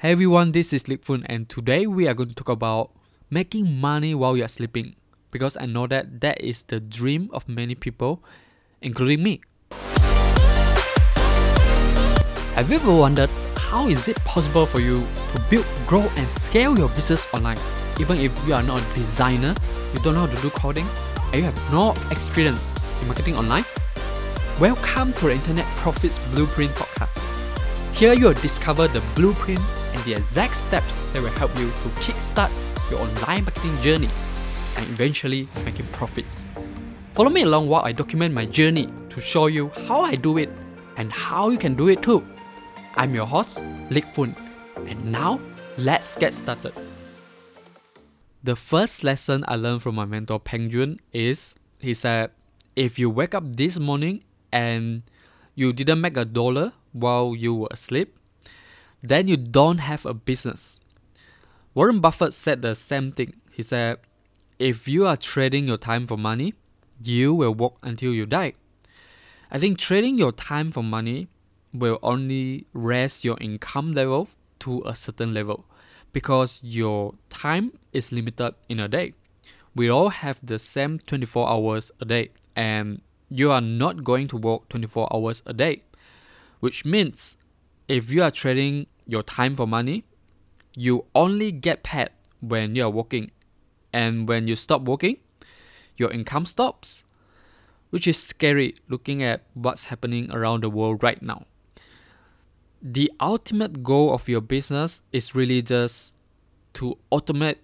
Hey everyone, this is Lik Fun, and today we are going to talk about making money while you are sleeping because I know that that is the dream of many people, including me. Have you ever wondered how is it possible for you to build, grow, and scale your business online? Even if you are not a designer, you don't know how to do coding, and you have no experience in marketing online? Welcome to the Internet Profits Blueprint podcast. Here you will discover the blueprint and the exact steps that will help you to kickstart your online marketing journey and eventually making profits. Follow me along while I document my journey to show you how I do it and how you can do it too. I'm your host, Lik Fun, and now let's get started. The first lesson I learned from my mentor Peng Jun is he said, if you wake up this morning and you didn't make a dollar while you were asleep, then you don't have a business. Warren Buffett said the same thing. He said, if you are trading your time for money, you will work until you die. I think trading your time for money will only raise your income level to a certain level because your time is limited in a day. We all have the same 24 hours a day, and you are not going to work 24 hours a day, which means if you are trading your time for money, you only get paid when you are working, and when you stop working, your income stops, which is scary looking at what's happening around the world right now. The ultimate goal of your business is really just to automate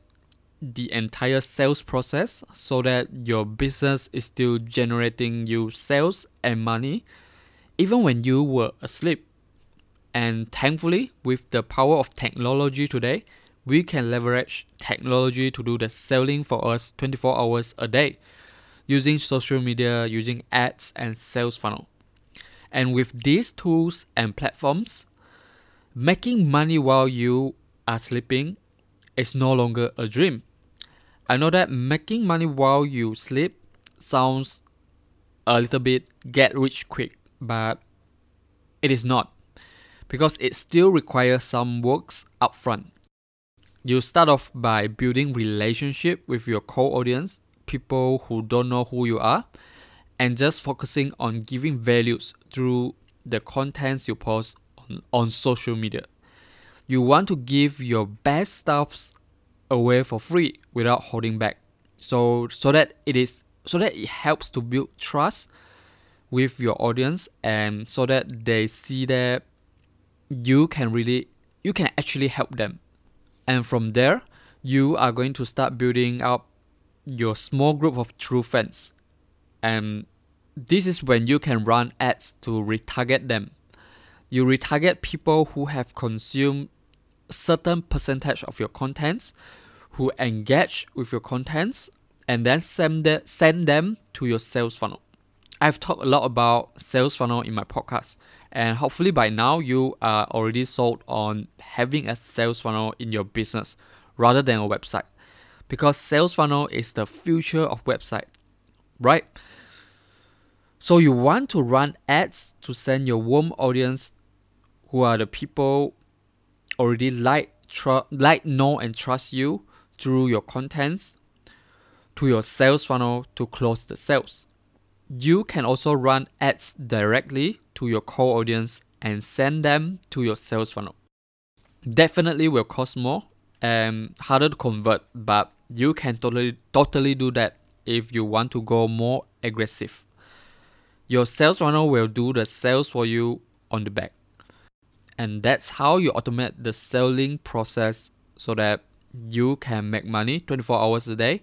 the entire sales process so that your business is still generating you sales and money even when you were asleep. And thankfully, with the power of technology today, we can leverage technology to do the selling for us 24 hours a day using social media, using ads and sales funnel. And with these tools and platforms, making money while you are sleeping is no longer a dream. I know that making money while you sleep sounds a little bit get rich quick, but it is not because it still requires some works upfront. You start off by building relationship with your cold audience, people who don't know who you are, and just focusing on giving values through the contents you post on, on social media. You want to give your best stuffs away for free without holding back. So so that it is so that it helps to build trust with your audience and so that they see that you can really you can actually help them. And from there, you are going to start building up your small group of true fans. And this is when you can run ads to retarget them. You retarget people who have consumed certain percentage of your contents who engage with your contents and then send, send them to your sales funnel. I've talked a lot about sales funnel in my podcast, and hopefully by now you are already sold on having a sales funnel in your business rather than a website. Because sales funnel is the future of website, right? So you want to run ads to send your warm audience who are the people already like, tr- like, know, and trust you through your contents to your sales funnel to close the sales. You can also run ads directly to your cold audience and send them to your sales funnel. Definitely will cost more and harder to convert, but you can totally totally do that if you want to go more aggressive. Your sales funnel will do the sales for you on the back and that's how you automate the selling process so that you can make money 24 hours a day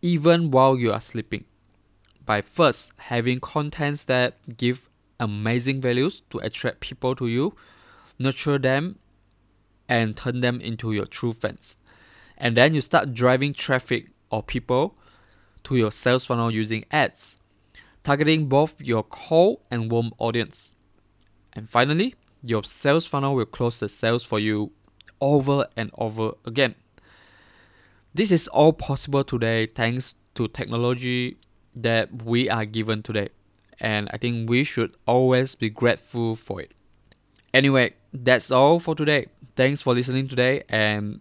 even while you are sleeping by first having contents that give amazing values to attract people to you nurture them and turn them into your true fans and then you start driving traffic or people to your sales funnel using ads targeting both your cold and warm audience and finally your sales funnel will close the sales for you over and over again. This is all possible today thanks to technology that we are given today. And I think we should always be grateful for it. Anyway, that's all for today. Thanks for listening today. And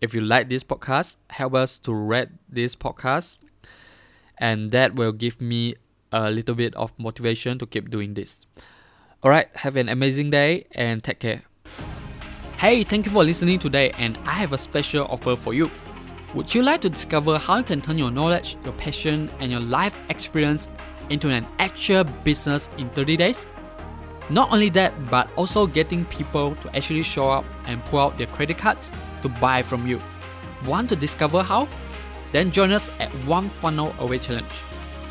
if you like this podcast, help us to rate this podcast. And that will give me a little bit of motivation to keep doing this. All right, have an amazing day and take care. Hey, thank you for listening today, and I have a special offer for you. Would you like to discover how you can turn your knowledge, your passion, and your life experience into an actual business in 30 days? Not only that, but also getting people to actually show up and pull out their credit cards to buy from you. Want to discover how? Then join us at One Funnel Away Challenge.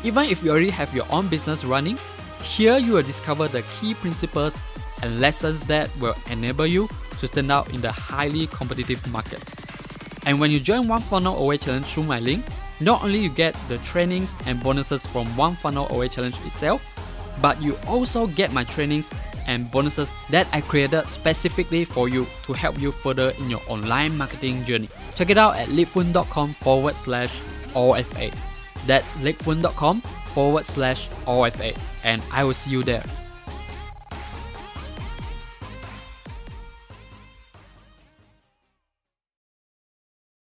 Even if you already have your own business running, here you will discover the key principles and lessons that will enable you to stand out in the highly competitive markets. And when you join One Funnel Away Challenge through my link, not only you get the trainings and bonuses from One Funnel Away Challenge itself, but you also get my trainings and bonuses that I created specifically for you to help you further in your online marketing journey. Check it out at leapfun.com forward slash OFA. That's leapfun.com forward slash OFA. And I will see you there.